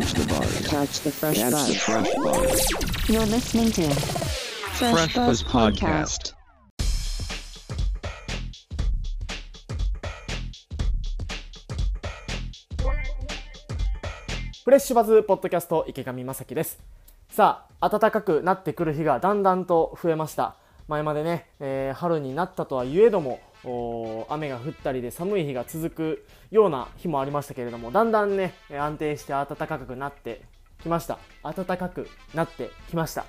Catch the buzz. Catch the fresh Catch the buzz. fresh buzz. You're listening to Fresh, Fresh Buzz Buzz Podcast. Podcast. フレッシュバズポッドキャスト池上正樹ですさあ暖かくなってくる日がだんだんと増えました前までね、えー春になったとはいえども雨が降ったりで寒い日が続くような日もありましたけれどもだんだんね安定して暖かくなってきました。暖かくなってきました。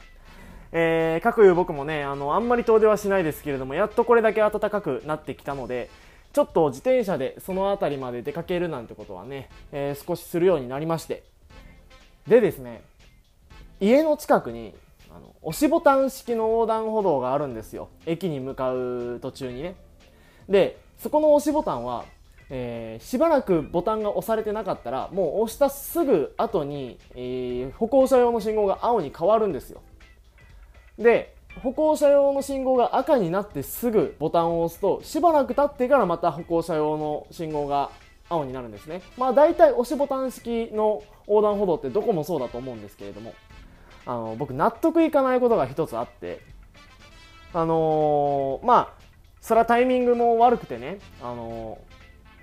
えー、各いう僕もねあのあんまり遠出はしないですけれどもやっとこれだけ暖かくなってきたのでちょっと自転車でその辺りまで出かけるなんてことはね、えー少しするようになりまして。でですね家の近くにあの押しボタン式の横断歩道があるんですよ。駅に向かう途中にね。でそこの押しボタンは、えーしばらくボタンが押されてなかったらもう押したすぐ後に、えー歩行者用の信号が青に変わるんですよ。で歩行者用の信号が赤になってすぐボタンを押すとしばらく経ってからまた歩行者用の信号が青になるんですね。まあ大体押しボタン式の横断歩道ってどこもそうだと思うんですけれども。あの僕納得いかないことが一つあってあのーまあそれはタイミングも悪くてね、あのー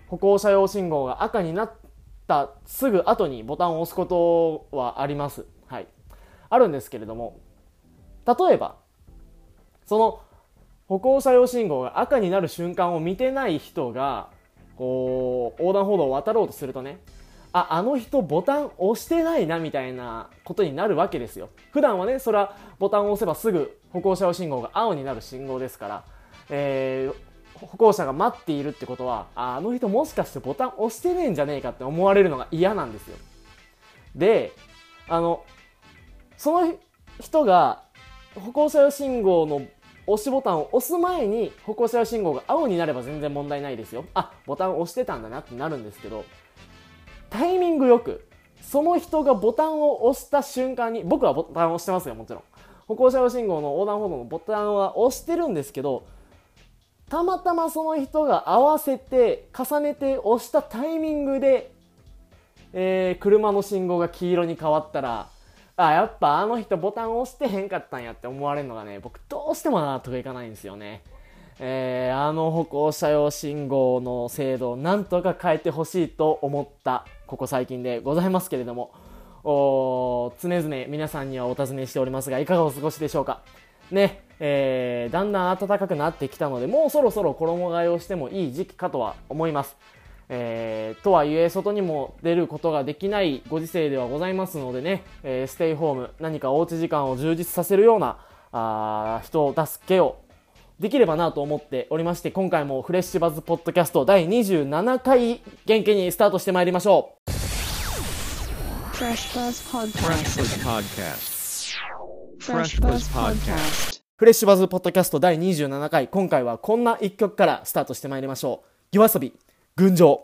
歩行者用信号が赤になったすぐ後にボタンを押すことはあります。はい。あるんですけれども例えばその歩行者用信号が赤になる瞬間を見てない人がこう横断歩道を渡ろうとするとねああの人ボタン押してないなみたいなことになるわけですよ。普段はねそれはボタンを押せばすぐ歩行者用信号が青になる信号ですから、えー歩行者が待っているってことはあの人もしかしてボタン押してねえんじゃねえかって思われるのが嫌なんですよ。であのその人が歩行者用信号の押しボタンを押す前に歩行者用信号が青になれば全然問題ないですよ。あボタン押してたんだなってなるんですけどタイミングよくその人がボタンを押した瞬間に僕はボタンを押してますよもちろん。歩行者用信号の横断歩道のボタンは押してるんですけどたまたまその人が合わせて重ねて押したタイミングで、えー車の信号が黄色に変わったらあやっぱあの人ボタン押してへんかったんやって思われるのがね僕どうしても納得いかないんですよね。えーあの歩行者用信号の制度をなんとか変えてほしいと思った。ここ最近でございますけれどもお常々皆さんにはお尋ねしておりますがいかがお過ごしでしょうか？ねえーだんだん暖かくなってきたのでもうそろそろ衣替えをしてもいい時期かとは思います。えーとはいえ外にも出ることができないご時世ではございますのでね、えーステイホーム何かおうち時間を充実させるようなあ人を助けをできればなと思っておりまして今回もフレッシュバズポッドキャスト第27回元気にスタートしてまいりましょう。Fresh Buzz Fresh Podcast. Buzz Podcast. Fresh Buzz Podcast. フレッシュバズポッドキャスト第27回今回はこんな一曲からスタートしてまいりましょう夜遊び群青